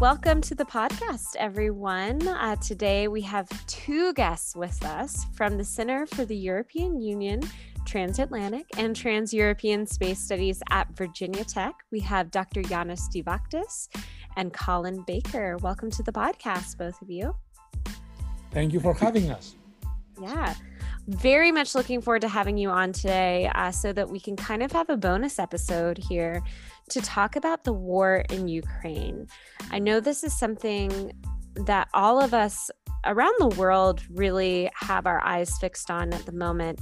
Welcome to the podcast, everyone. Uh, today we have two guests with us from the Center for the European Union, Transatlantic, and Trans European Space Studies at Virginia Tech. We have Dr. Yanis Stivachtis and Colin Baker. Welcome to the podcast, both of you. Thank you for having us. Yeah very much looking forward to having you on today uh, so that we can kind of have a bonus episode here to talk about the war in Ukraine. I know this is something that all of us around the world really have our eyes fixed on at the moment,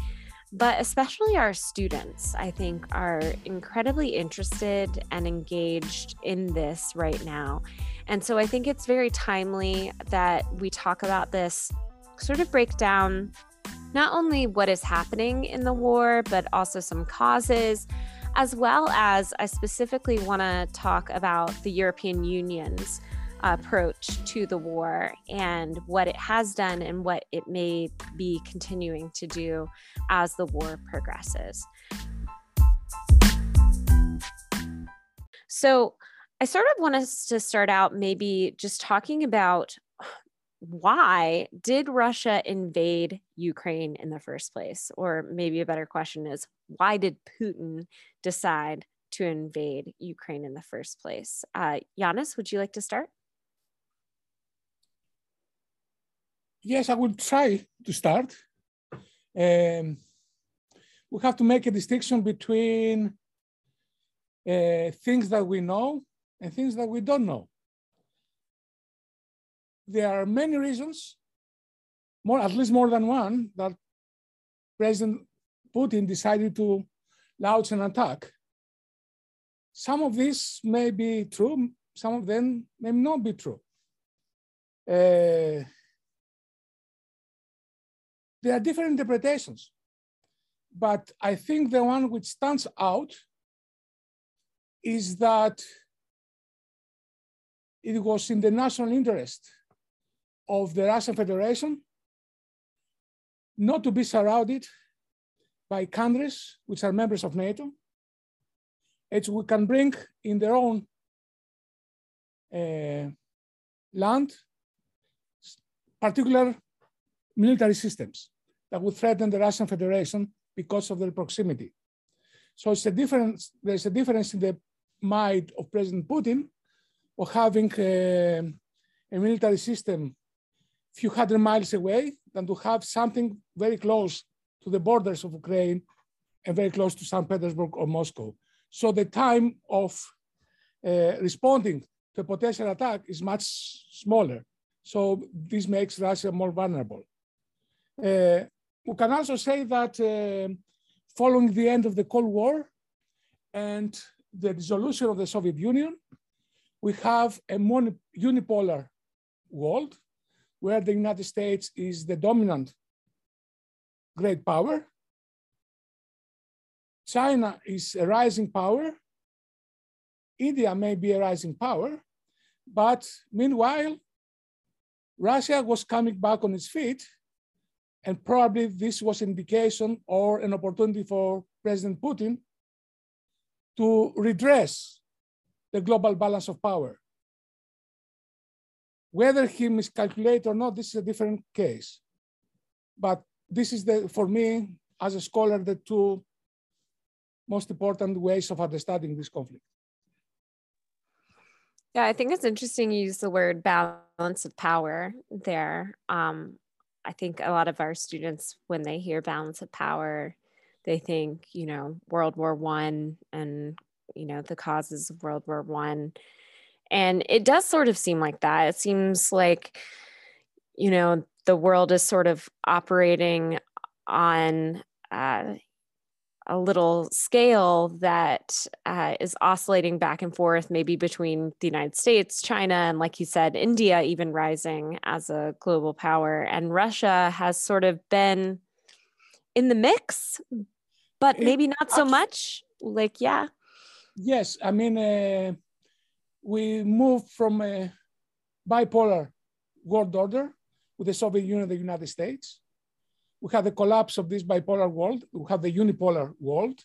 but especially our students, I think, are incredibly interested and engaged in this right now. And so I think it's very timely that we talk about this, sort of break down not only what is happening in the war, but also some causes, as well as I specifically want to talk about the European Union's approach to the war and what it has done and what it may be continuing to do as the war progresses. So, I sort of want us to start out maybe just talking about why did Russia invade Ukraine in the first place? Or maybe a better question is why did Putin decide to invade Ukraine in the first place? Uh, Yanis, would you like to start? Yes, I will try to start. Um, we have to make a distinction between uh, things that we know and things that we don't know there are many reasons, more at least more than one, that President Putin decided to launch an attack. Some of these may be true, some of them may not be true. Uh, there are different interpretations, but I think the one which stands out is that it was in the national interest of the Russian Federation not to be surrounded by countries which are members of NATO, which we can bring in their own uh, land particular military systems that would threaten the Russian Federation because of their proximity. So it's a difference, there's a difference in the mind of President Putin of having a, uh, a military system few hundred miles away than to have something very close to the borders of Ukraine and very close to St. Petersburg or Moscow. So the time of uh, responding to a potential attack is much smaller. So this makes Russia more vulnerable. Uh, we can also say that uh, following the end of the Cold War and the dissolution of the Soviet Union, we have a unipolar world where the United States is the dominant great power. China is a rising power. India may be a rising power, but meanwhile, Russia was coming back on its feet, and probably this was an indication or an opportunity for President Putin to redress the global balance of power. Whether he miscalculated or not, this is a different case. But this is the, for me, as a scholar, the two most important ways of understanding this conflict. Yeah, I think it's interesting you use the word balance of power there. Um, I think a lot of our students, when they hear balance of power, they think, you know, World War One and you know the causes of World War One and it does sort of seem like that. It seems like, you know, the world is sort of operating on uh, a little scale that uh, is oscillating back and forth, maybe between the United States, China, and like you said, India even rising as a global power. And Russia has sort of been in the mix, but maybe not so much. Like, yeah. Yes. I mean, uh, we moved from a bipolar world order with the Soviet Union and the United States. We had the collapse of this bipolar world. We have the unipolar world.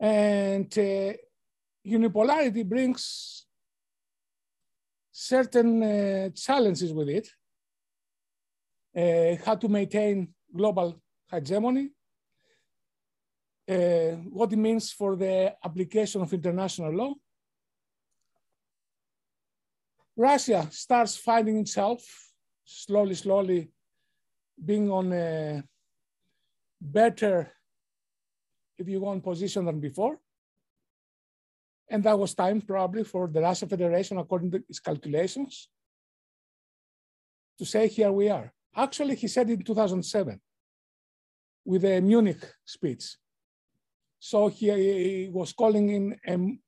And uh, unipolarity brings certain uh, challenges with it, uh, how to maintain global hegemony, uh, what it means for the application of international law. Russia starts finding itself slowly, slowly being on a better, if you want, position than before. And that was time probably for the Russian Federation, according to its calculations, to say, here we are. Actually, he said in 2007 with a Munich speech. So he, he was calling in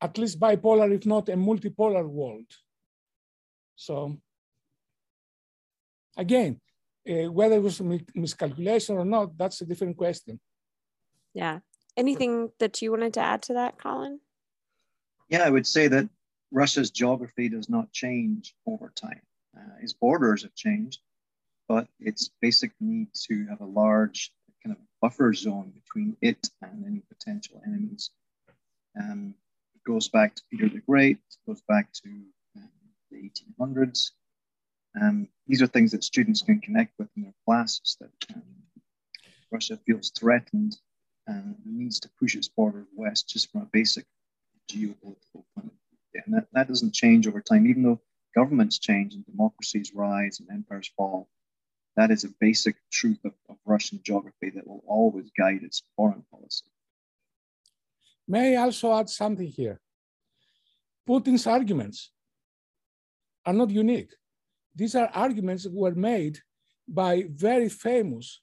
at least bipolar, if not a multipolar world. So again, uh, whether it was miscalculation or not, that's a different question. Yeah. Anything that you wanted to add to that, Colin? Yeah, I would say that Russia's geography does not change over time. Uh, its borders have changed, but its basic need to have a large kind of buffer zone between it and any potential enemies um, goes back to Peter the Great, goes back to um, the 1800s. Um, these are things that students can connect with in their classes that um, Russia feels threatened and needs to push its border west just from a basic geopolitical point of view. And that, that doesn't change over time, even though governments change and democracies rise and empires fall. That is a basic truth of, of Russian geography that will always guide its foreign policy. May I also add something here? Putin's arguments are not unique. These are arguments that were made by very famous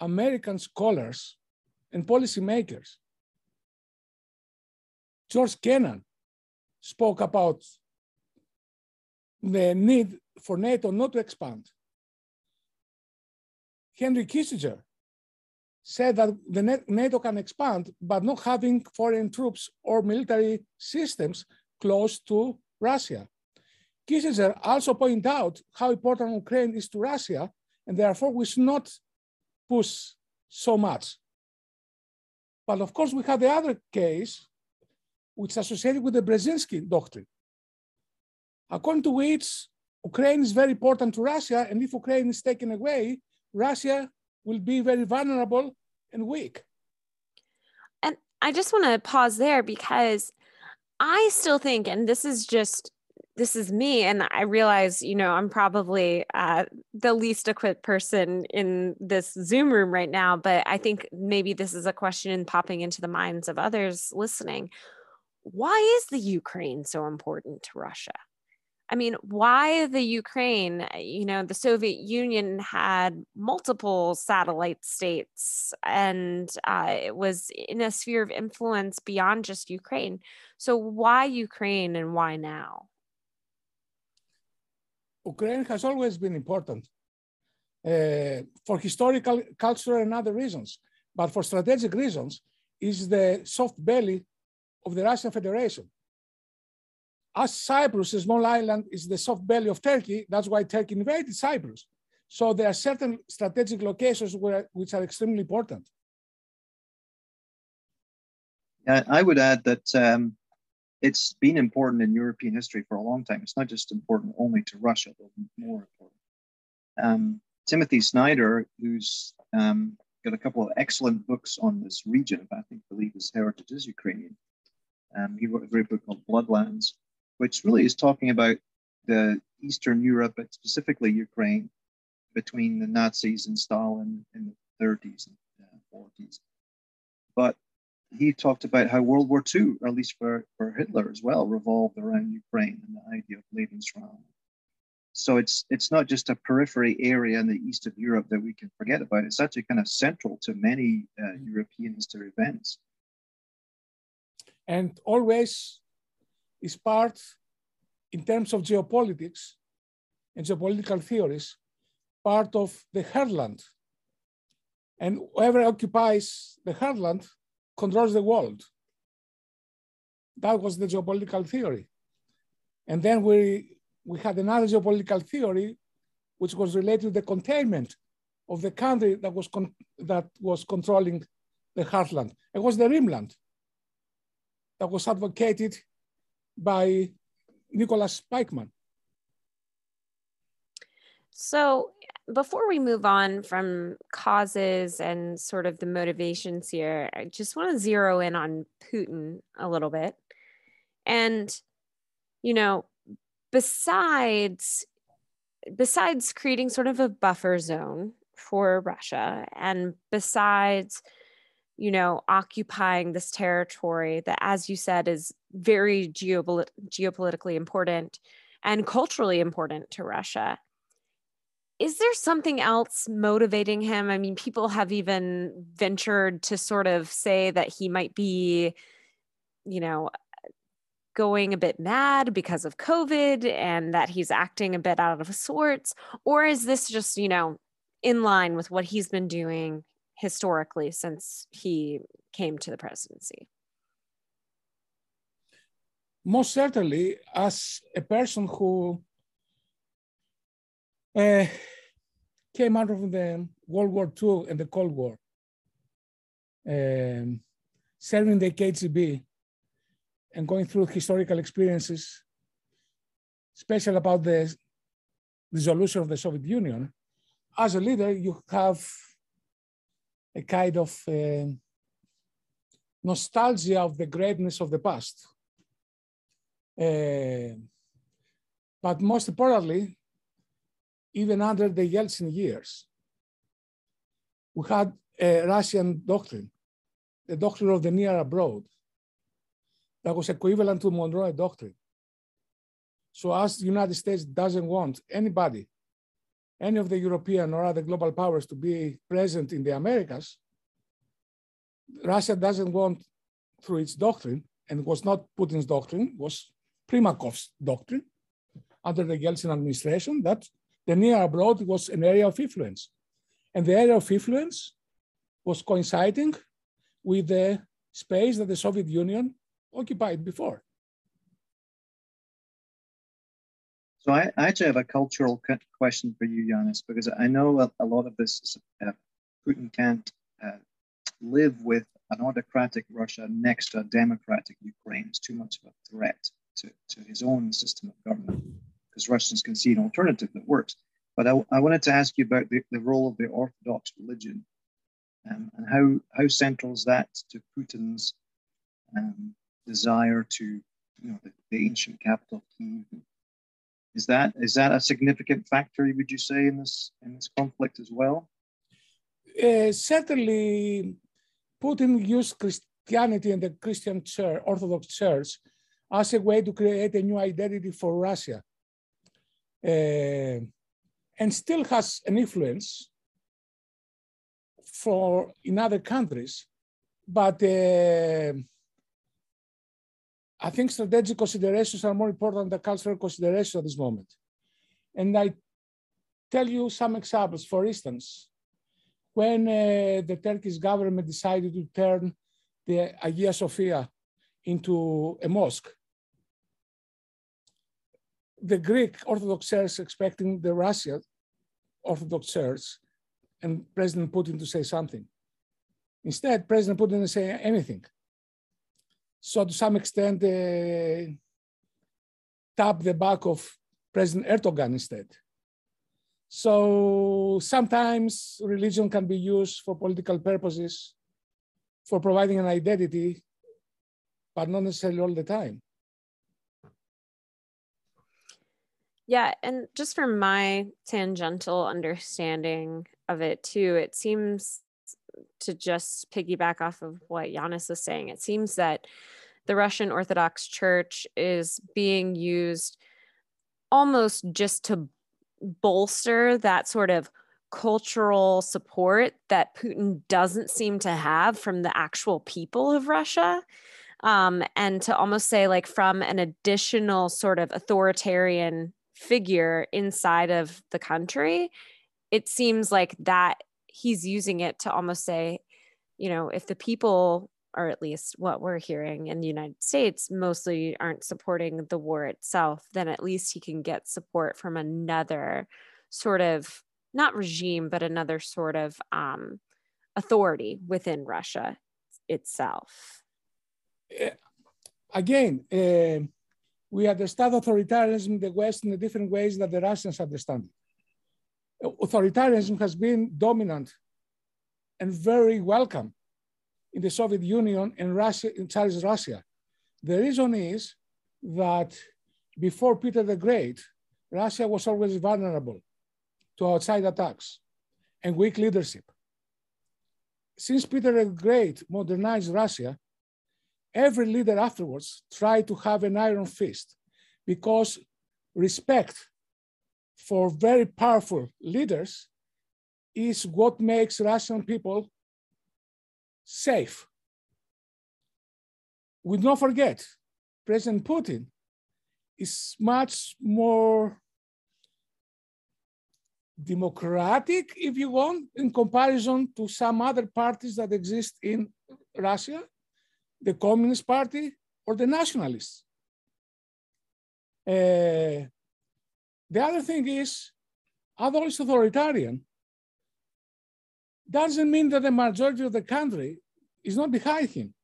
American scholars and policymakers George Kennan spoke about the need for NATO not to expand. Henry Kissinger said that the NATO can expand, but not having foreign troops or military systems close to Russia. Kissinger also pointed out how important Ukraine is to Russia, and therefore we should not push so much. But of course, we have the other case which is associated with the Brzezinski doctrine, according to which Ukraine is very important to Russia, and if Ukraine is taken away, Russia will be very vulnerable and weak. And I just want to pause there because I still think, and this is just this is me and i realize you know i'm probably uh, the least equipped person in this zoom room right now but i think maybe this is a question popping into the minds of others listening why is the Ukraine so important to Russia? I mean, why the Ukraine? Uh, you know, the Soviet Union had multiple satellite states and uh, it was in a sphere of influence beyond just Ukraine. So, why Ukraine and why now? Ukraine has always been important uh, for historical, cultural, and other reasons. But for strategic reasons, is the soft belly of the Russian Federation. As Cyprus, a small island, is the soft belly of Turkey, that's why Turkey invaded Cyprus. So there are certain strategic locations where, which are extremely important. I would add that um, it's been important in European history for a long time. It's not just important only to Russia, but more important. Um, Timothy Snyder, who's um, got a couple of excellent books on this region, I think believe his heritage is Ukrainian, um, he wrote a great book called Bloodlands, which really is talking about the Eastern Europe, but specifically Ukraine, between the Nazis and Stalin in the 30s and uh, 40s. But he talked about how World War II, or at least for, for Hitler as well, revolved around Ukraine and the idea of Lebensraum. So it's it's not just a periphery area in the east of Europe that we can forget about. It's actually kind of central to many uh, European history events and always is part in terms of geopolitics and geopolitical theories, part of the heartland. And whoever occupies the heartland controls the world. That was the geopolitical theory. And then we, we had another geopolitical theory, which was related to the containment of the country that was, that was controlling the heartland. It was the Rimland that was advocated by Nicholas Spykman. So, before we move on from causes and sort of the motivations here, I just want to zero in on Putin a little bit. And, you know, besides besides creating sort of a buffer zone for Russia and besides you know occupying this territory that as you said is very geopolit- geopolitically important and culturally important to Russia is there something else motivating him i mean people have even ventured to sort of say that he might be you know going a bit mad because of COVID and that he's acting a bit out of sorts? Or is this just, you know, in line with what he's been doing historically since he came to the presidency? Most certainly, as a person who uh, came out of the World War II and the Cold War, um, serving the KGB and going through historical experiences, especially about the dissolution of the Soviet Union, as a leader, you have a kind of uh, nostalgia of the greatness of the past. Uh, but most importantly, even under the Yeltsin years, we had a Russian doctrine, the doctrine of the near abroad, that was equivalent to Monroe Doctrine. So as the United States doesn't want anybody, any of the European or other global powers to be present in the Americas, Russia doesn't want through its doctrine, and was not Putin's doctrine, was Primakov's doctrine under the Yeltsin administration, that the near abroad was an area of influence. And the area of influence was coinciding with the space that the Soviet Union occupied before. So I, I actually have a cultural question for you, Yanis, because I know a, a lot of this is uh, Putin can't uh, live with an autocratic Russia next to a democratic Ukraine. It's too much of a threat to, to his own system of government because Russians can see an alternative that works. But I, I wanted to ask you about the, the role of the Orthodox religion um, and how, how central is that to Putin's um, desire to, you know, the, the ancient capital Kiev. Is that is that a significant factor? Would you say in this in this conflict as well? Uh, certainly, Putin used Christianity and the Christian Church, Orthodox Church, as a way to create a new identity for Russia, uh, and still has an influence for in other countries, but. Uh, I think strategic considerations are more important than cultural considerations at this moment. And I tell you some examples. For instance, when uh, the Turkish government decided to turn the Hagia Sophia into a mosque, the Greek Orthodox Church expecting the Russian Orthodox Church and President Putin to say something. Instead, President Putin didn't say anything. So to some extent, uh, tap the back of President Erdogan instead. So sometimes religion can be used for political purposes, for providing an identity, but not necessarily all the time. Yeah, and just from my tangential understanding of it too, it seems to just piggyback off of what Yanis was saying, it seems that the Russian Orthodox Church is being used almost just to bolster that sort of cultural support that Putin doesn't seem to have from the actual people of Russia. Um, and to almost say, like, from an additional sort of authoritarian figure inside of the country, it seems like that he's using it to almost say, you know, if the people, or at least what we're hearing in the United States, mostly aren't supporting the war itself, then at least he can get support from another sort of not regime, but another sort of um, authority within Russia itself. Again, uh, we understand authoritarianism in the West in the different ways that the Russians understand it. Authoritarianism has been dominant and very welcome in the Soviet Union and Russia, in Tsarist Russia. The reason is that before Peter the Great, Russia was always vulnerable to outside attacks and weak leadership. Since Peter the Great modernized Russia, every leader afterwards tried to have an iron fist because respect for very powerful leaders is what makes Russian people safe. We don't forget, President Putin is much more democratic, if you want, in comparison to some other parties that exist in Russia, the Communist Party or the Nationalists. Uh, the other thing is, although it's authoritarian, doesn't mean that the majority of the country is not behind him.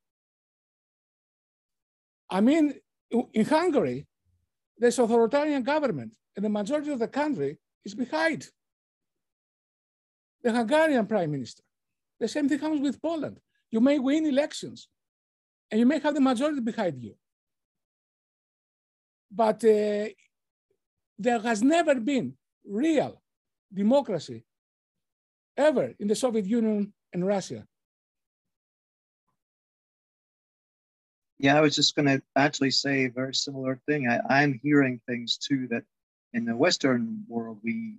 I mean, in Hungary, there's authoritarian government, and the majority of the country is behind the Hungarian prime minister. The same thing comes with Poland. You may win elections, and you may have the majority behind you. But uh, there has never been real democracy ever in the Soviet Union and Russia. Yeah, I was just going to actually say a very similar thing. I, am hearing things too that in the Western world we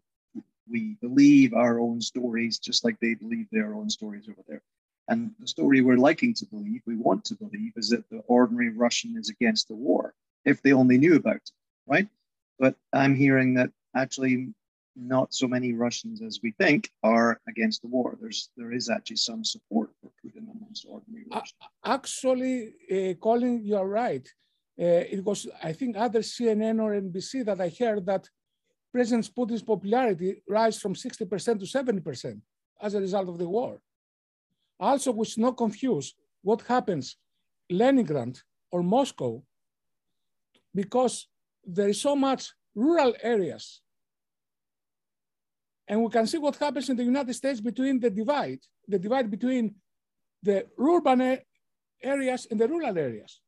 we believe our own stories just like they believe their own stories over there. And the story we're liking to believe, we want to believe, is that the ordinary Russian is against the war, if they only knew about it, right? But I'm hearing that actually not so many Russians as we think are against the war. There's there is actually some support for Putin amongst ordinary Russians. Actually, uh, Colin, you are right. Uh, it was I think either CNN or NBC that I heard that President Putin's popularity rise from 60% to 70% as a result of the war. Also, we should not confuse what happens Leningrad or Moscow because there is so much rural areas and we can see what happens in the United States between the divide, the divide between the urban areas and the rural areas.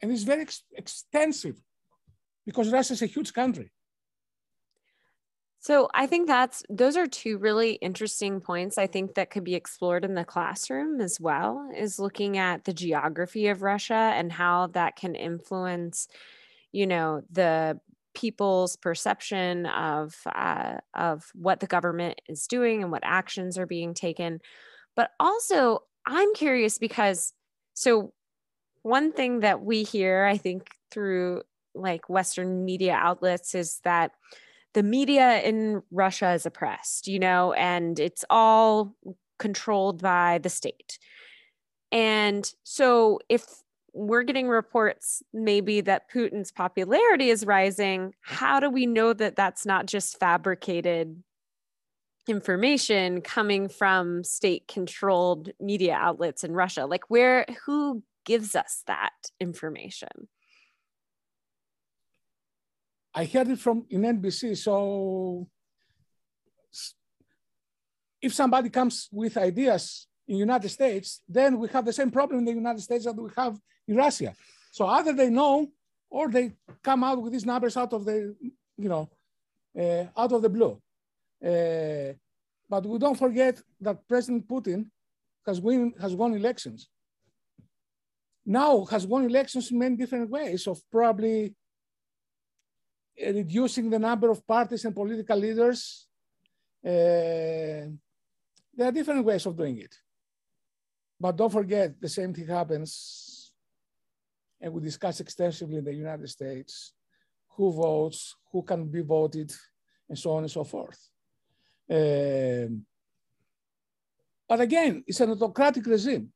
And it's very ex extensive because Russia is a huge country. So I think that's those are two really interesting points I think that could be explored in the classroom as well is looking at the geography of Russia and how that can influence you know the people's perception of uh, of what the government is doing and what actions are being taken. But also i'm curious because so one thing that we hear i think through like western media outlets is that the media in russia is oppressed you know and it's all controlled by the state and so if we're getting reports maybe that Putin's popularity is rising. How do we know that that's not just fabricated information coming from state controlled media outlets in Russia? Like, where, who gives us that information? I heard it from in NBC. So if somebody comes with ideas in United States, then we have the same problem in the United States that we have in Russia. So either they know or they come out with these numbers out of the, you know, uh, out of the blue. Uh, but we don't forget that President Putin has win has won elections. Now has won elections in many different ways of probably reducing the number of parties and political leaders. Uh, there are different ways of doing it. But don't forget, the same thing happens, and we discuss extensively in the United States, who votes, who can be voted, and so on and so forth. Um, but again, it's an autocratic regime,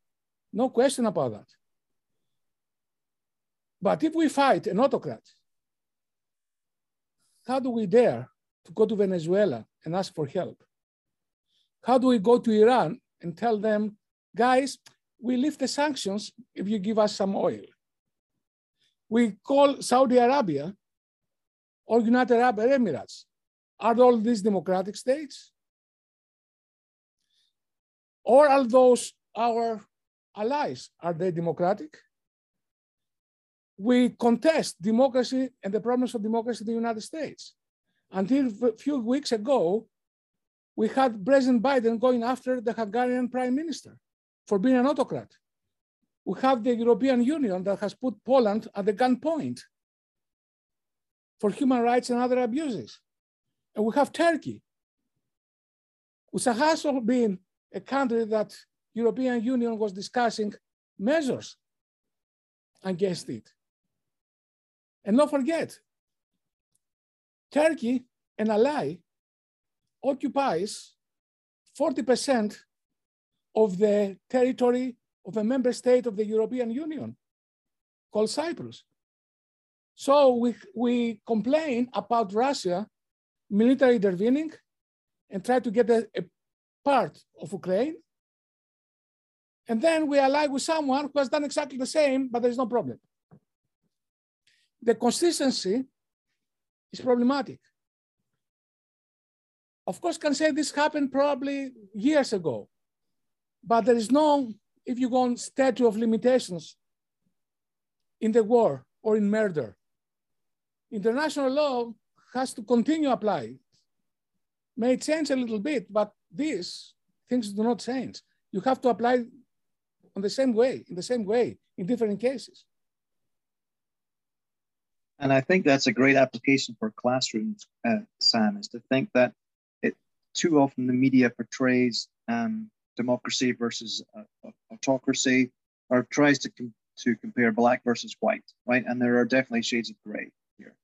no question about that. But if we fight an autocrat, how do we dare to go to Venezuela and ask for help? How do we go to Iran and tell them guys, we lift the sanctions if you give us some oil. We call Saudi Arabia or United Arab Emirates. Are all these democratic states? Or are those our allies? Are they democratic? We contest democracy and the problems of democracy in the United States. Until a few weeks ago, we had President Biden going after the Hungarian prime minister for being an autocrat. We have the European Union that has put Poland at the gunpoint for human rights and other abuses. And we have Turkey, which has also been a country that European Union was discussing measures against it. And don't forget, Turkey, an ally, occupies 40% of the territory of a member state of the European Union called Cyprus. So we, we complain about Russia military intervening and try to get a, a part of Ukraine. And then we ally with someone who has done exactly the same, but there's no problem. The consistency is problematic. Of course, can say this happened probably years ago, but there is no, if you go on statute of limitations in the war or in murder, international law has to continue apply. May change a little bit, but these things do not change. You have to apply on the same way, in the same way, in different cases. And I think that's a great application for classrooms, uh, Sam, is to think that it too often the media portrays um, democracy versus uh, autocracy, or tries to com- to compare black versus white, right? And there are definitely shades of gray here.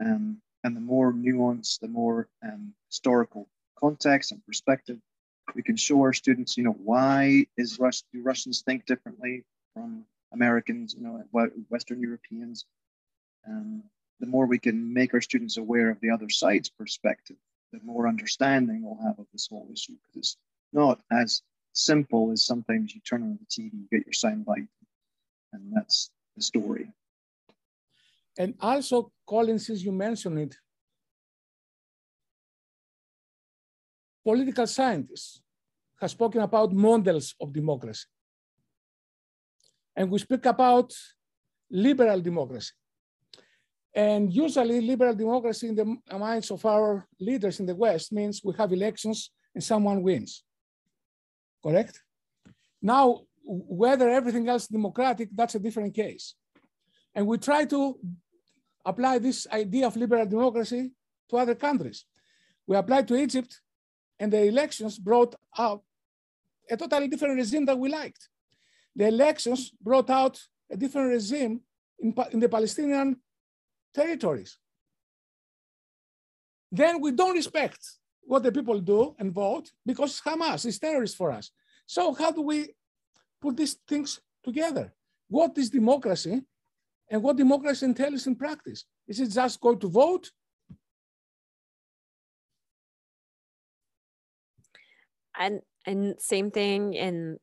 Um, and the more nuance, the more um, historical context and perspective we can show our students, you know, why is Rus- do Russians think differently from Americans, you know, Western Europeans. Um, the more we can make our students aware of the other side's perspective, the more understanding we'll have of this whole issue. Because it's not as simple as sometimes you turn on the TV, you get your soundbite, and that's the story. And also, Colin, since you mentioned it, political scientists have spoken about models of democracy. And we speak about liberal democracy. And usually liberal democracy in the minds of our leaders in the West means we have elections and someone wins, correct? Now, whether everything else is democratic, that's a different case. And we try to apply this idea of liberal democracy to other countries. We applied to Egypt, and the elections brought out a totally different regime that we liked. The elections brought out a different regime in, in the Palestinian territories. Then we don't respect what the people do and vote because Hamas is terrorist for us. So how do we put these things together? What is democracy and what democracy entails in practice. Is it just go to vote? And and same thing in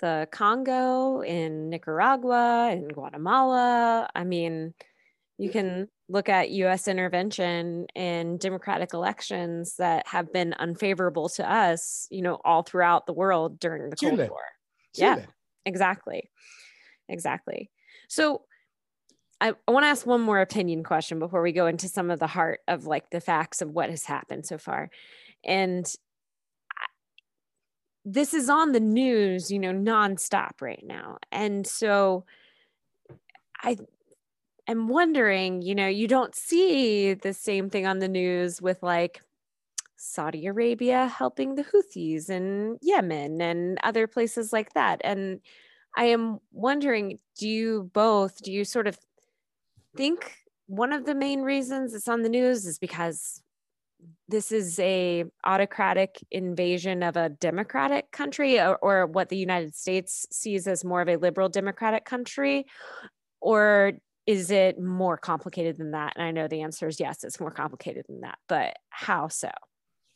the Congo, in Nicaragua, in Guatemala. I mean, you can look at US intervention in democratic elections that have been unfavorable to us, you know, all throughout the world during the Chile. Cold War. Chile. Yeah, exactly. Exactly. So I, I want to ask one more opinion question before we go into some of the heart of like the facts of what has happened so far. And I, this is on the news, you know, nonstop right now. And so I am wondering, you know, you don't see the same thing on the news with like Saudi Arabia helping the Houthis in Yemen and other places like that. And I am wondering, do you both, do you sort of think one of the main reasons it's on the news is because this is a autocratic invasion of a democratic country or, or, what the united states sees as more of a liberal democratic country or is it more complicated than that? And i know the answer is yes it's more complicated than that but how so?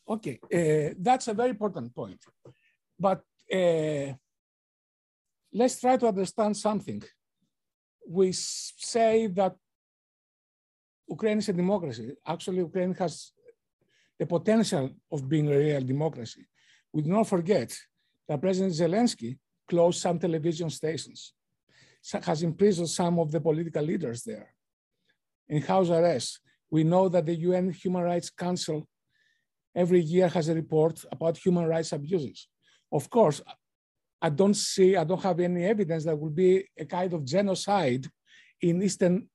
Okay uh, that's a very important point. But uh, let's try to understand something. We say that Ukraine is a democracy. Actually, Ukraine has the potential of being a real democracy. We do not forget that President Zelensky closed some television stations, has imprisoned some of the political leaders there in house arrest. We know that the UN Human Rights Council every year has a report about human rights abuses. Of course, I don't see, I don't have any evidence that will be a kind of genocide in Eastern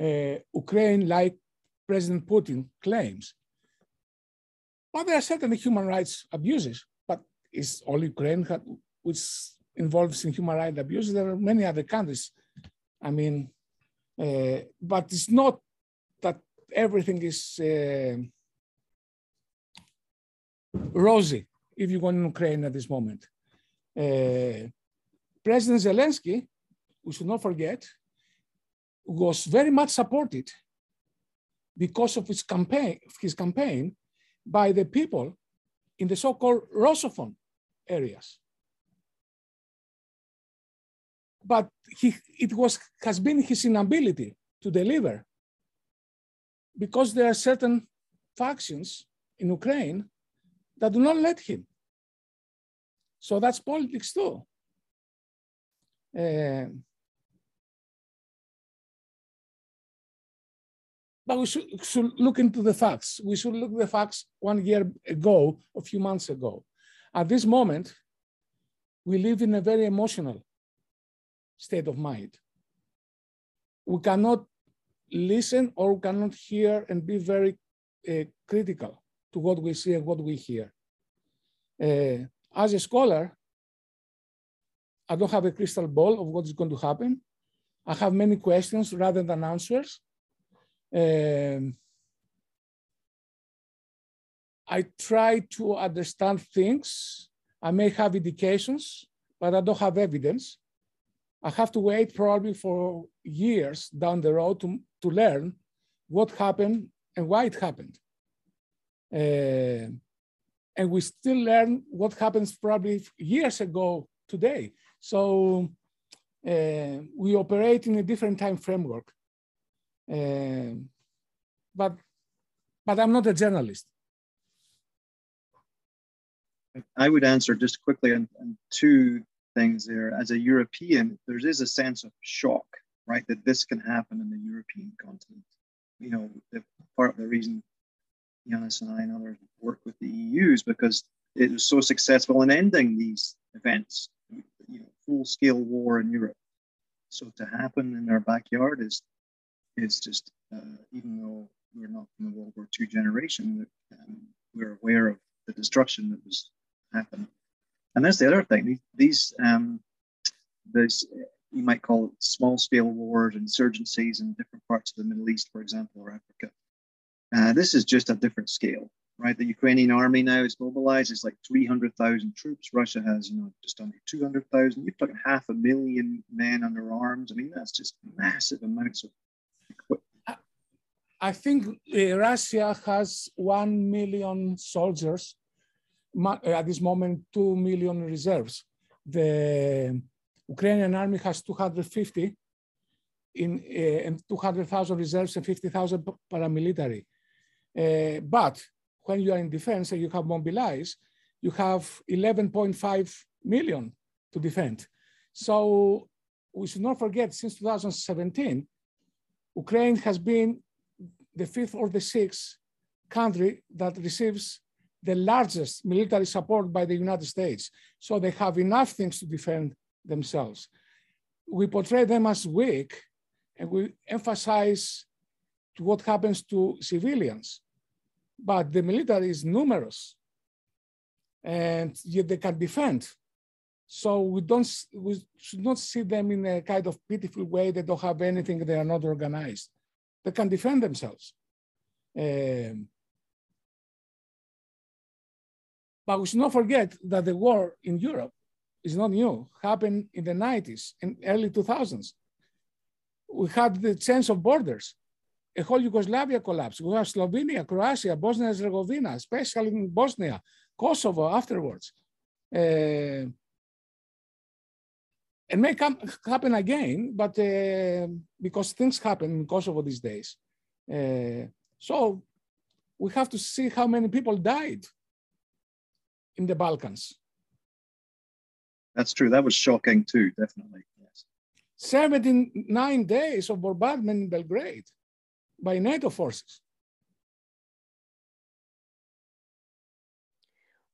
uh, Ukraine like President Putin claims. But there are certainly human rights abuses, but it's all Ukraine which involves in human rights abuses. There are many other countries. I mean, uh, but it's not that everything is uh, rosy if you go in Ukraine at this moment. Uh, President Zelensky, we should not forget, was very much supported because of his campaign, his campaign by the people in the so-called Russophone areas. But he, it was, has been his inability to deliver because there are certain factions in Ukraine that do not let him. So that's politics too. Uh, but we should, should, look into the facts. We should look at the facts one year ago, a few months ago. At this moment, we live in a very emotional state of mind. We cannot listen or we cannot hear and be very uh, critical to what we see and what we hear. Uh, as a scholar, I don't have a crystal ball of what is going to happen. I have many questions rather than answers. Um, I try to understand things. I may have indications, but I don't have evidence. I have to wait probably for years down the road to, to learn what happened and why it happened. Uh, and we still learn what happens probably years ago today. So uh, we operate in a different time framework. Uh, but, but I'm not a journalist. I would answer just quickly on, on, two things there. As a European, there is a sense of shock, right, that this can happen in the European continent. You know, the, part of the reason Yanis and I and others work with the EU is because it was so successful in ending these events, you know, full-scale war in Europe. So to happen in our backyard is is just uh, even though we're not from the World War II generation, um, we're aware of the destruction that was happening. And that's the other thing. These, these um, this you might call it small-scale wars, insurgencies in different parts of the Middle East, for example, or Africa. Uh, this is just a different scale, right? The Ukrainian army now is mobilized. It's like 300,000 troops. Russia has, you know, just under 200,000. You're talking half a million men under arms. I mean, that's just massive amounts of. I think uh, Russia has 1 million soldiers. At this moment, 2 million reserves. The Ukrainian army has 250 in, uh, and 200,000 reserves and 50,000 paramilitary. Uh, but when you are in defense and you have mobilized, you have 11.5 million to defend. So we should not forget, since 2017, Ukraine has been the fifth or the sixth country that receives the largest military support by the United States. So they have enough things to defend themselves. We portray them as weak and we emphasize what happens to civilians but the military is numerous and yet they can defend. So we don't we should not see them in a kind of pitiful way. They don't have anything. They are not organized. They can defend themselves. Um, but we should not forget that the war in Europe is not new. Happened in the 90s and early 2000s. We had the change of borders a whole Yugoslavia collapsed. We have Slovenia, Croatia, Bosnia and Herzegovina, especially in Bosnia, Kosovo afterwards. Uh, and may come, happen again, but uh, because things happen in Kosovo these days. Uh, so we have to see how many people died in the Balkans. That's true. That was shocking too, definitely. Yes. 79 days of bombardment in Belgrade by NATO forces.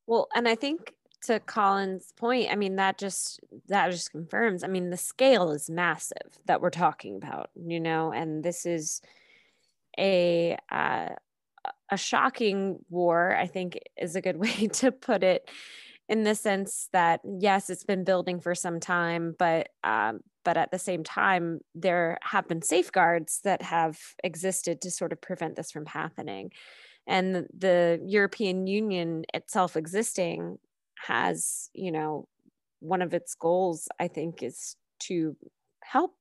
Well, and I think to Colin's point, I mean that just that just confirms. I mean the scale is massive that we're talking about, you know, and this is a uh, a shocking war. I think is a good way to put it, in the sense that yes, it's been building for some time, but um, but at the same time, there have been safeguards that have existed to sort of prevent this from happening and the, the European Union itself existing has, you know, one of its goals, I think, is to help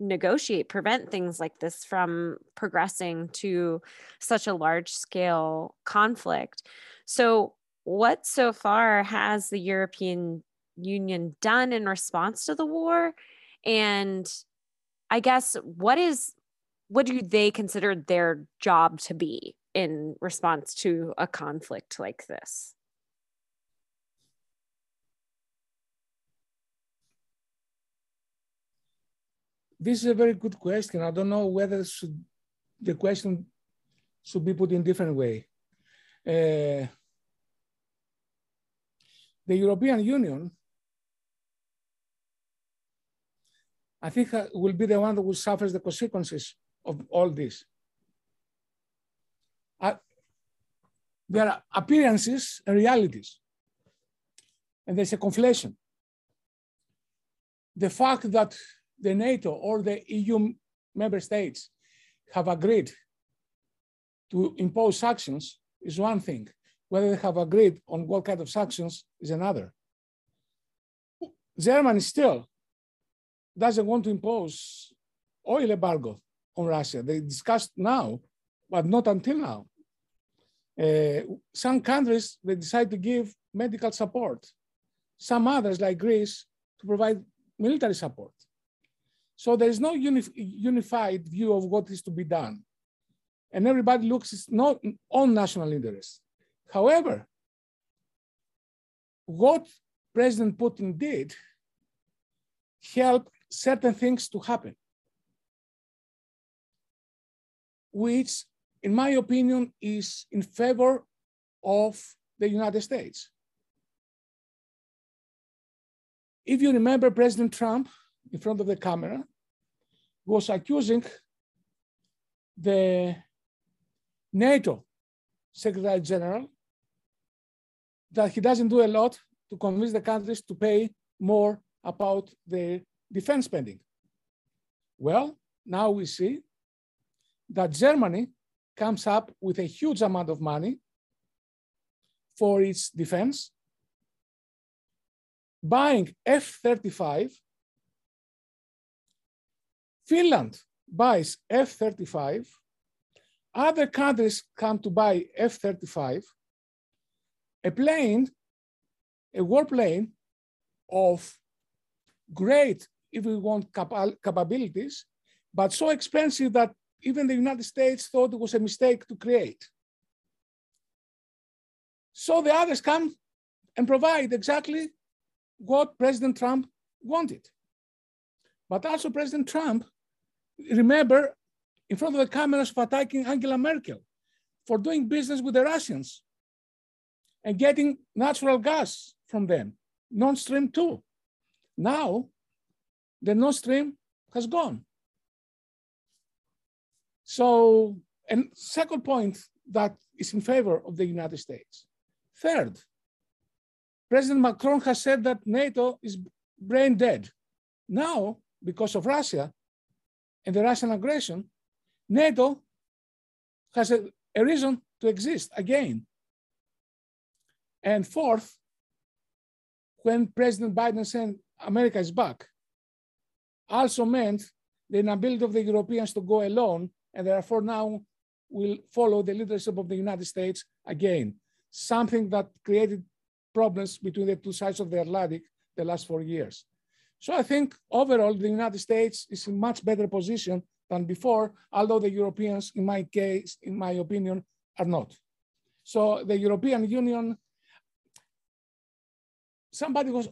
negotiate, prevent things like this from progressing to such a large scale conflict. So, what so far has the European Union done in response to the war? And I guess what is what do they consider their job to be in response to a conflict like this? This is a very good question. I don't know whether should, the question should be put in different way. Uh, the European Union, I think, uh, will be the one that will suffer the consequences of all this. Uh, there are appearances and realities, and there's a conflation. The fact that the NATO or the EU member states have agreed to impose sanctions is one thing. Whether they have agreed on what kind of sanctions is another. Germany still doesn't want to impose oil embargo on Russia. They discussed now, but not until now. Uh, some countries, they decide to give medical support. Some others, like Greece, to provide military support. So there is no uni unified view of what is to be done. And everybody looks not on national interest. However, what President Putin did helped certain things to happen, which, in my opinion, is in favor of the United States. If you remember President Trump in front of the camera was accusing the NATO Secretary General that he doesn't do a lot to convince the countries to pay more about their defense spending. Well, now we see that Germany comes up with a huge amount of money for its defense, buying F-35 Finland buys F-35. Other countries come to buy F-35. A plane, a warplane of great, if we want, cap- capabilities, but so expensive that even the United States thought it was a mistake to create. So the others come and provide exactly what President Trump wanted. But also President Trump remember, in front of the cameras of attacking Angela Merkel for doing business with the Russians and getting natural gas from them, Nord Stream 2. Now, the Nord Stream has gone. So, and second point that is in favor of the United States. Third, President Macron has said that NATO is brain dead. Now, because of Russia, and the Russian aggression, NATO has a, a reason to exist again. And fourth, when President Biden said America is back, also meant the inability of the Europeans to go alone, and therefore now will follow the leadership of the United States again, something that created problems between the two sides of the Atlantic the last four years. So I think overall, the United States is in much better position than before, although the Europeans, in my case, in my opinion, are not. So the European Union, somebody was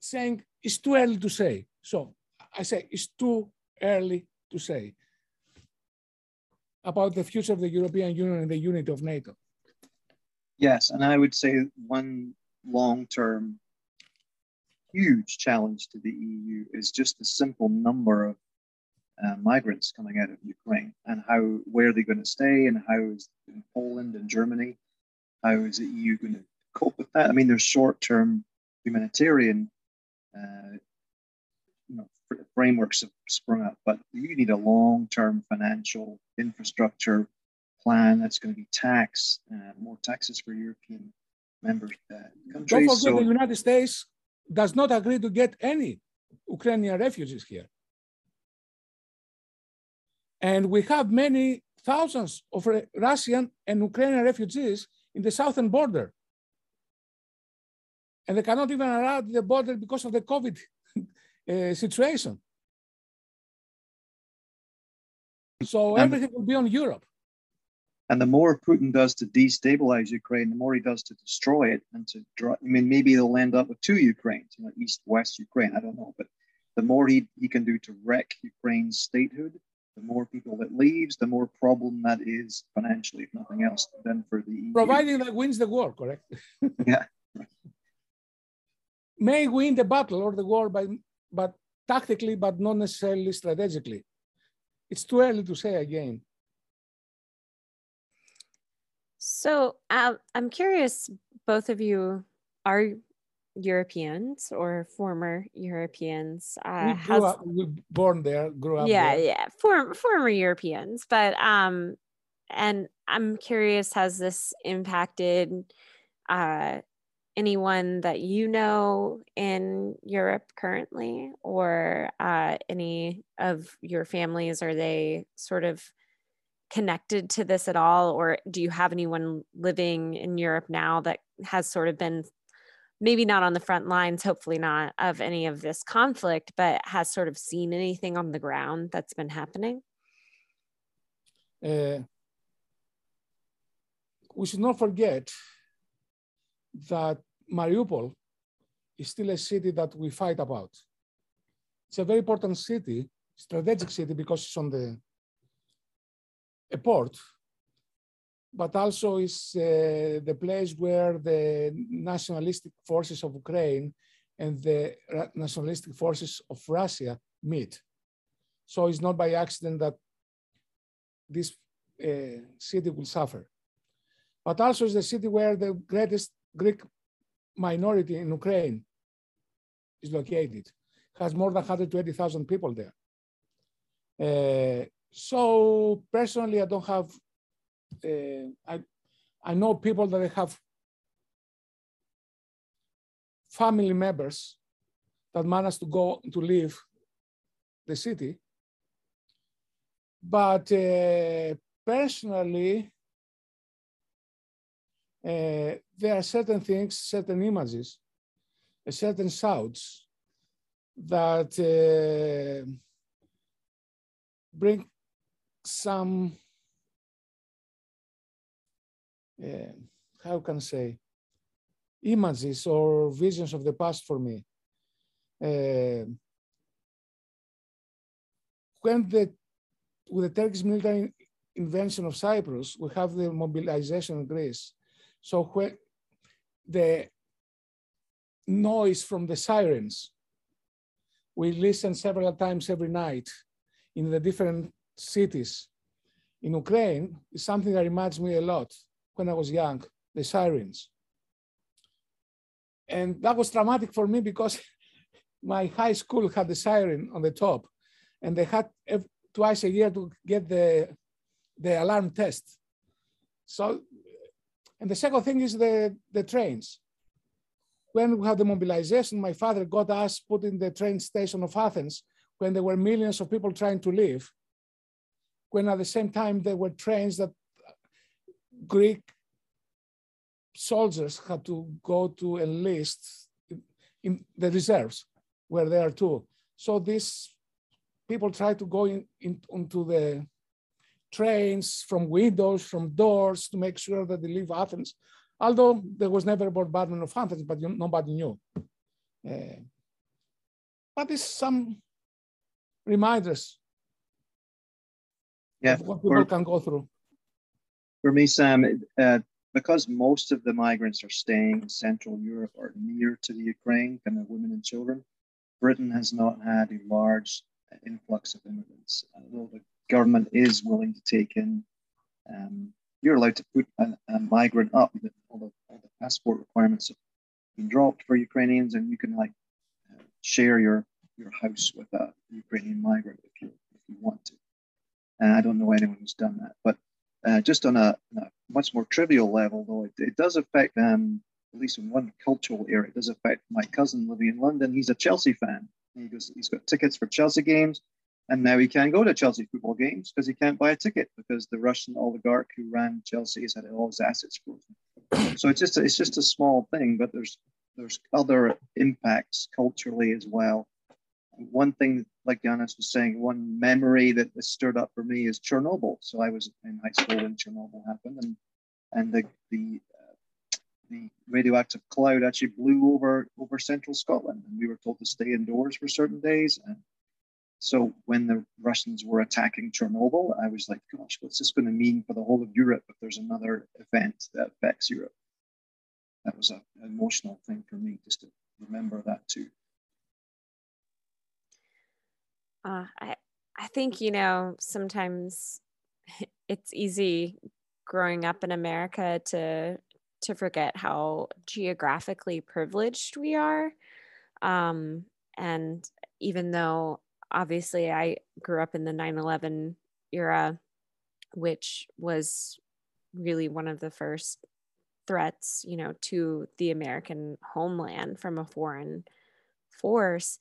saying it's too early to say. So I say it's too early to say about the future of the European Union and the unity of NATO. Yes, and I would say one long-term huge challenge to the EU is just the simple number of uh, migrants coming out of Ukraine and how where are they're going to stay and how is Poland and Germany, how is the EU going to cope with that? I mean, there's short-term humanitarian uh, you know, frameworks have sprung up, but you need a long-term financial infrastructure plan that's going to be tax, uh, more taxes for European member uh, countries. Don't forget so, the United States does not agree to get any Ukrainian refugees here. And we have many thousands of Russian and Ukrainian refugees in the southern border. And they cannot even arrive at the border because of the COVID uh, situation. So everything will be on Europe. And the more Putin does to destabilize Ukraine, the more he does to destroy it and to draw. I mean, maybe they'll end up with two Ukraines, you know, East West Ukraine. I don't know, but the more he, he can do to wreck Ukraine's statehood, the more people that leaves, the more problem that is financially, if nothing else, than for the EU. Providing that wins the war, correct? yeah. May win the battle or the war, by, but tactically, but not necessarily strategically. It's too early to say again. So uh, I'm curious, both of you are Europeans or former Europeans. Uh, we grew up, we born there, grew up. Yeah, there. yeah, former former Europeans. But um, and I'm curious, has this impacted uh, anyone that you know in Europe currently, or uh, any of your families? Are they sort of connected to this at all, or do you have anyone living in Europe now that has sort of been maybe not on the front lines, hopefully not of any of this conflict, but has sort of seen anything on the ground that's been happening? Uh, we should not forget that Mariupol is still a city that we fight about. It's a very important city, strategic city, because it's on the a port but also is uh, the place where the nationalistic forces of Ukraine and the nationalistic forces of Russia meet. So it's not by accident that this uh, city will suffer. But also is the city where the greatest Greek minority in Ukraine is located. Has more than 120,000 people there. Uh, so personally, I don't have uh, I, I know people that have family members that managed to go to leave the city. But uh, personally, uh, there are certain things, certain images, certain sounds that uh, bring some uh, how can I say, images or visions of the past for me. Uh, when the, with the Turkish military invention of Cyprus, we have the mobilization in Greece. So when the noise from the sirens, we listen several times every night in the different cities in Ukraine is something that reminds me a lot when I was young, the sirens. And that was traumatic for me because my high school had the siren on the top and they had twice a year to get the, the alarm test. So, and the second thing is the, the trains. When we had the mobilization, my father got us put in the train station of Athens when there were millions of people trying to leave, when at the same time there were trains that Greek soldiers had to go to enlist in the reserves. were there too. So these people try to go in, in, into the trains from windows, from doors to make sure that they leave Athens. Although there was never a bombardment of Athens, but you, nobody knew. Uh, but it's some reminders yeah, what people for, can go through. For me, Sam, uh, because most of the migrants are staying in Central Europe or near to the Ukraine, kind of women and children, Britain has not had a large influx of immigrants. Although the government is willing to take in, um, you're allowed to put a, a migrant up. All the, all the passport requirements have been dropped for Ukrainians, and you can like uh, share your your house with a Ukrainian migrant if you if you want to. And I don't know anyone who's done that, but uh, just on a, a, much more trivial level, though, it, it does affect, um, at least in one cultural area, it does affect my cousin living in London. He's a Chelsea fan. He goes, he's got tickets for Chelsea games, and now he can't go to Chelsea football games because he can't buy a ticket because the Russian oligarch who ran Chelsea has had all his assets frozen. So it's just it's just a small thing, but there's there's other impacts culturally as well one thing, like Yanis was saying, one memory that stirred up for me is Chernobyl. So I was in high school when Chernobyl happened, and and the the uh, the radioactive cloud actually blew over over central Scotland, and we were told to stay indoors for certain days. And so when the Russians were attacking Chernobyl, I was like, "Gosh, what's this going to mean for the whole of Europe if there's another event that affects Europe?" That was a, an emotional thing for me, just to remember that too. Uh, I I think you know sometimes it's easy growing up in America to to forget how geographically privileged we are. Um, and even though obviously I grew up in the 9 11 era, which was really one of the first threats, you know, to the American homeland from a foreign force.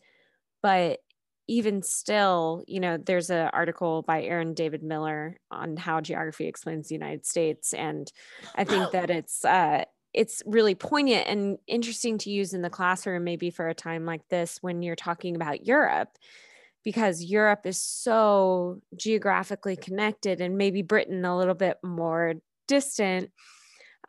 But even still, you know, there's an article by Aaron David Miller on how geography explains the United States, and I think that it's uh, it's really poignant and interesting to use in the classroom, maybe for a time like this when you're talking about Europe, because Europe is so geographically connected, and maybe Britain a little bit more distant.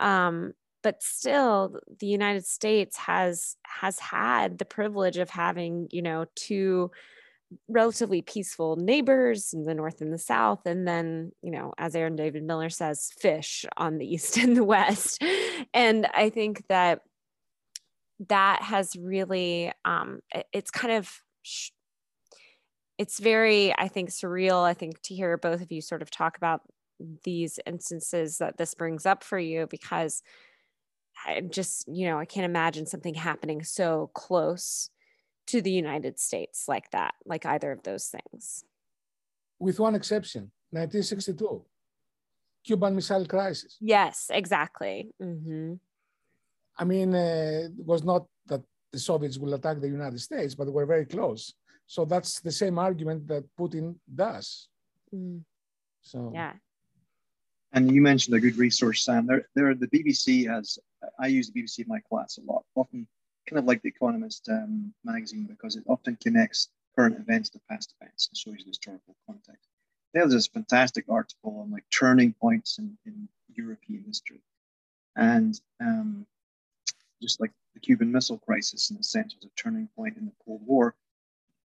Um, but still the united states has has had the privilege of having you know two relatively peaceful neighbors in the north and the south and then you know as aaron david miller says fish on the east and the west. And i think that that has really um, it's kind of it's very i think surreal i think to hear both of you sort of talk about these instances that this brings up for you because i just you know i can't imagine something happening so close to the United States like that, like either of those things? With one exception, 1962, Cuban Missile Crisis. Yes, exactly. Mm-hmm. I mean, uh, it was not that the Soviets will attack the United States, but we're very close. So that's the same argument that Putin does. Mm. So yeah. And you mentioned a good resource, Sam. There, there, the BBC has. I use the BBC in my class a lot. Often kind of like the Economist um, magazine because it often connects current events to past events and shows the historical context. There's this fantastic article on like turning points in, in European history. And um, just like the Cuban Missile Crisis, in a sense, was a turning point in the Cold War.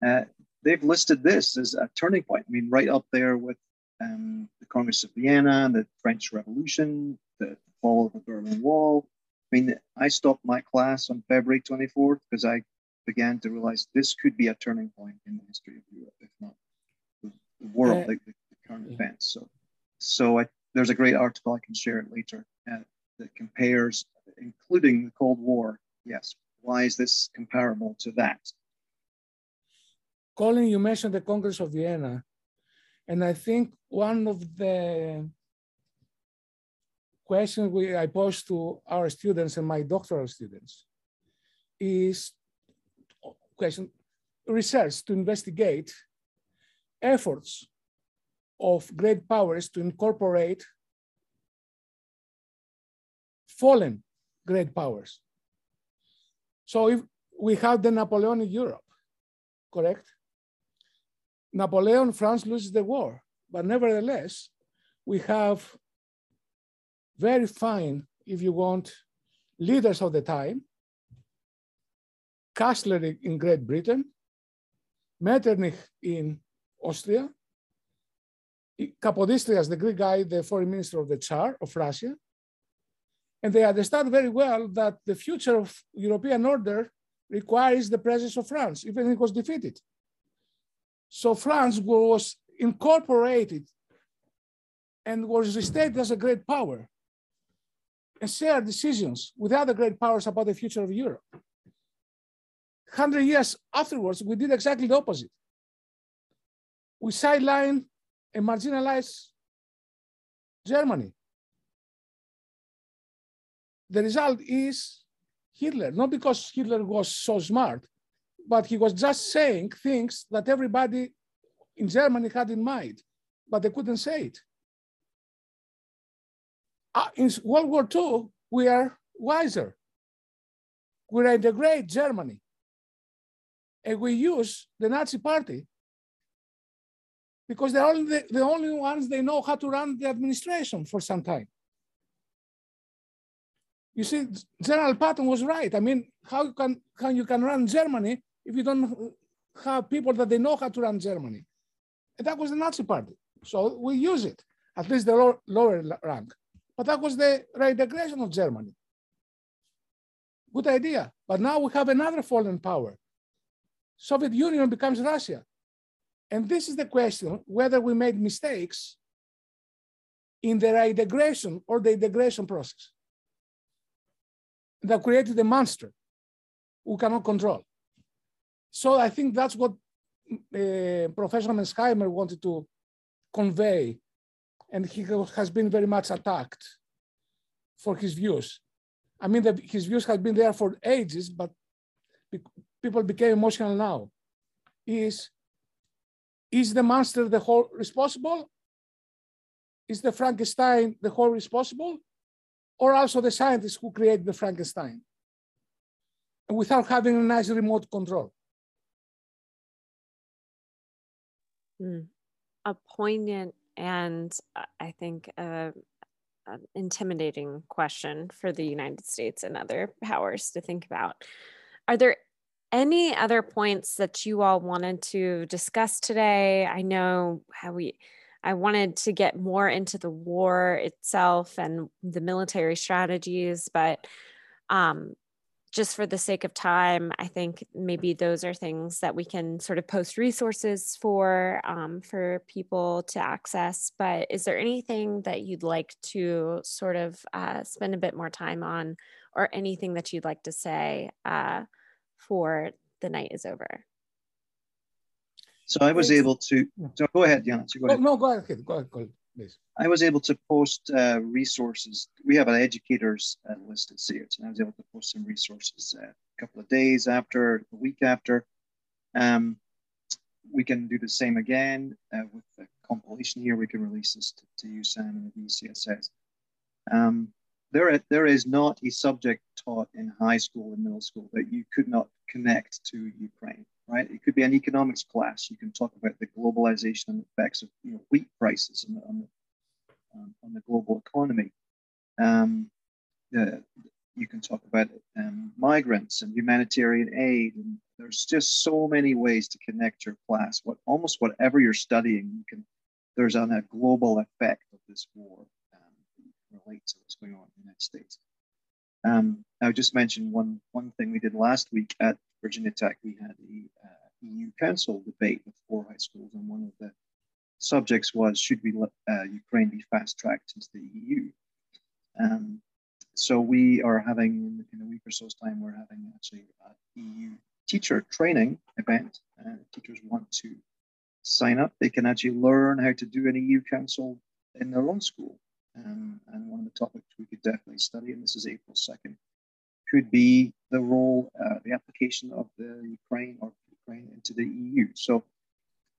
Uh, they've listed this as a turning point. I mean, right up there with um, the Congress of Vienna, the French Revolution, the fall of the Berlin Wall, I mean, I stopped my class on February 24th because I began to realize this could be a turning point in the history of Europe, if not the, the world, uh, like the, the current yeah. events. So, so I, there's a great article I can share it later uh, that compares, including the Cold War. Yes, why is this comparable to that? Colin, you mentioned the Congress of Vienna, and I think one of the question we, I pose to our students and my doctoral students is question research to investigate efforts of great powers to incorporate fallen great powers. So if we have the Napoleonic Europe, correct? Napoleon, France loses the war, but nevertheless, we have very fine, if you want, leaders of the time. Kastler in Great Britain, Metternich in Austria, Kapodistrias, the Greek guy, the foreign minister of the Tsar of Russia. And they understand very well that the future of European order requires the presence of France, even if it was defeated. So France was incorporated and was restated as a great power and shared decisions with other great powers about the future of Europe. 100 years afterwards, we did exactly the opposite. We sidelined and marginalized Germany. The result is Hitler, not because Hitler was so smart, but he was just saying things that everybody in Germany had in mind, but they couldn't say it. Uh, in World War II, we are wiser. We integrate Germany. And we use the Nazi party because they're only the, the only ones they know how to run the administration for some time. You see, General Patton was right. I mean, how can, can you can run Germany if you don't have people that they know how to run Germany? And that was the Nazi party. So we use it, at least the low, lower rank. But that was the reintegration of Germany. Good idea. But now we have another fallen power. Soviet Union becomes Russia. And this is the question, whether we made mistakes in the reintegration or the integration process that created a monster we cannot control. So I think that's what uh, Professor Mearsheimer wanted to convey, and he has been very much attacked for his views. I mean, his views have been there for ages, but people became emotional now. Is is the monster the whole responsible? Is the Frankenstein the whole responsible? Or also the scientists who create the Frankenstein? Without having a nice remote control. Mm. A poignant and I think uh, an intimidating question for the United States and other powers to think about. Are there any other points that you all wanted to discuss today? I know how we I wanted to get more into the war itself and the military strategies, but um, just for the sake of time, I think maybe those are things that we can sort of post resources for um, for people to access. But is there anything that you'd like to sort of uh, spend a bit more time on, or anything that you'd like to say uh, for the night is over? So I was able to. So go ahead, Jan. Go ahead. no, go ahead. Go ahead. Go ahead I was able to post uh, resources. We have an educators uh, list at SEERT, and I was able to post some resources uh, a couple of days after, a week after. Um, we can do the same again uh, with the compilation here. We can release this to, to Sam, and the VCSS. Um, there, there is not a subject taught in high school and middle school that you could not connect to Ukraine right? It could be an economics class. You can talk about the globalization and effects of you know, wheat prices on the, on the, um, on the global economy. Um, you can talk about um, migrants and humanitarian aid. And there's just so many ways to connect your class. What almost whatever you're studying, you can. There's on a global effect of this war um, relate to what's going on in the United States. Um, I just mentioned one one thing we did last week at Virginia Tech. We had the uh, EU Council debate with four high schools, and one of the subjects was should we let uh, Ukraine be fast tracked into the EU? Um, so we are having in a week or so's time, we're having actually an EU teacher training event. Uh, teachers want to sign up. They can actually learn how to do an EU Council in their own school. Um, and one of the topics we could definitely study, and this is April 2nd, could be the role, uh, the application of the Ukraine or Ukraine into the EU. So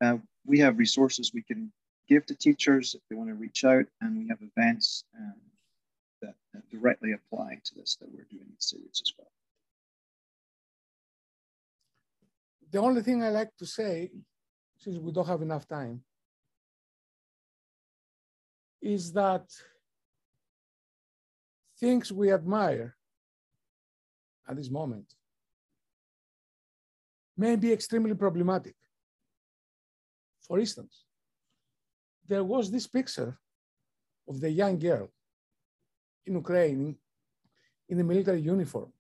uh, we have resources we can give to teachers if they want to reach out, and we have events um, that, that, directly apply to this that we're doing in series as well. the only thing I like to say, since we don't have enough time, is that things we admire at this moment may be extremely problematic. For instance, there was this picture of the young girl in Ukraine in a military uniform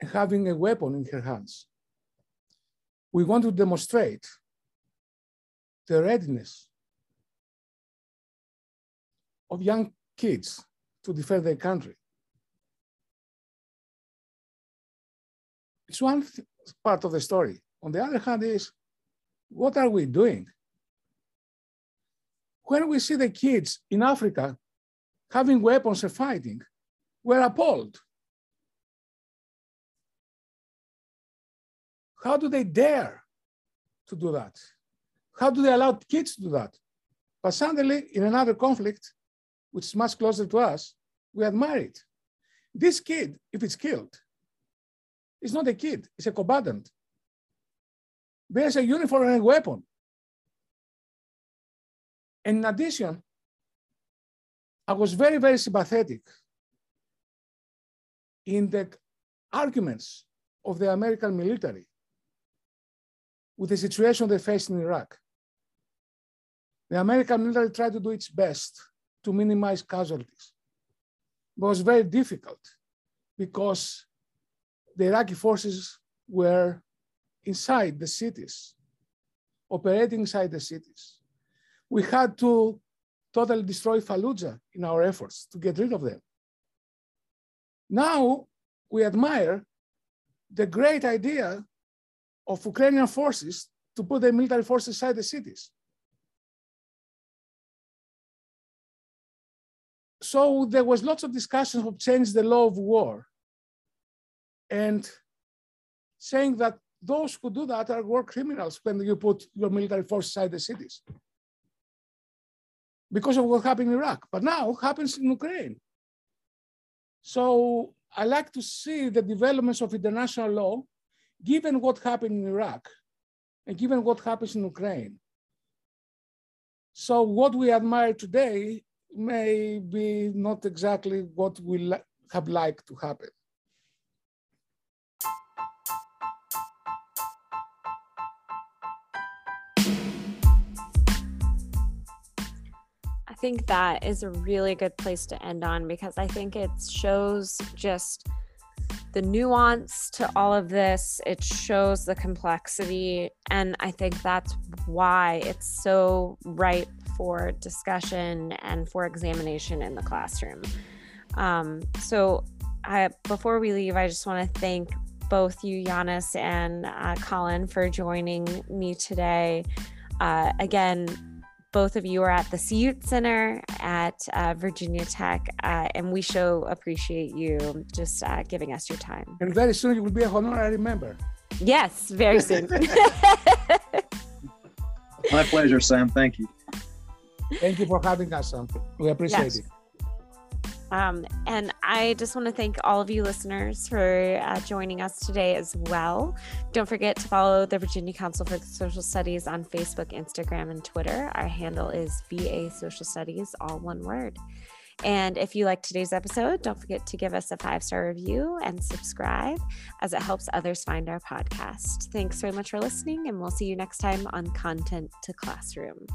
and having a weapon in her hands. We want to demonstrate the readiness of young kids to defend their country. It's one part of the story. On the other hand is, what are we doing? When we see the kids in Africa having weapons and fighting, we're appalled. How do they dare to do that? How do they allow kids to do that? But suddenly, in another conflict, which is much closer to us, we admire it. This kid, if it's killed, it's not a kid, it's a combatant. Bears a uniform and a weapon. And in addition, I was very, very sympathetic in the arguments of the American military with the situation they faced in Iraq. The American military tried to do its best to minimize casualties. It was very difficult because the Iraqi forces were inside the cities, operating inside the cities. We had to totally destroy Fallujah in our efforts to get rid of them. Now we admire the great idea of Ukrainian forces to put their military forces inside the cities. So there was lots of discussions of change the law of war and saying that those who do that are war criminals when you put your military force inside the cities because of what happened in Iraq. But now happens in Ukraine. So I like to see the developments of international law, given what happened in Iraq and given what happens in Ukraine. So what we admire today may be not exactly what we have liked to happen. Think that is a really good place to end on because I think it shows just the nuance to all of this. It shows the complexity. And I think that's why it's so ripe for discussion and for examination in the classroom. Um, so, I, before we leave, I just want to thank both you, Yanis and uh, Colin, for joining me today. Uh, again, both of you are at the CUTE Center at uh, Virginia Tech, uh, and we show appreciate you just uh, giving us your time. And very soon you will be a honorary member. Yes, very soon. My pleasure, Sam. Thank you. Thank you for having us, Sam. We appreciate yes. it. Um, and I just want to thank all of you listeners for uh, joining us today as well. Don't forget to follow the Virginia Council for Social Studies on Facebook, Instagram, and Twitter. Our handle is VA Social Studies, all one word. And if you like today's episode, don't forget to give us a five star review and subscribe as it helps others find our podcast. Thanks very much for listening, and we'll see you next time on Content to Classroom.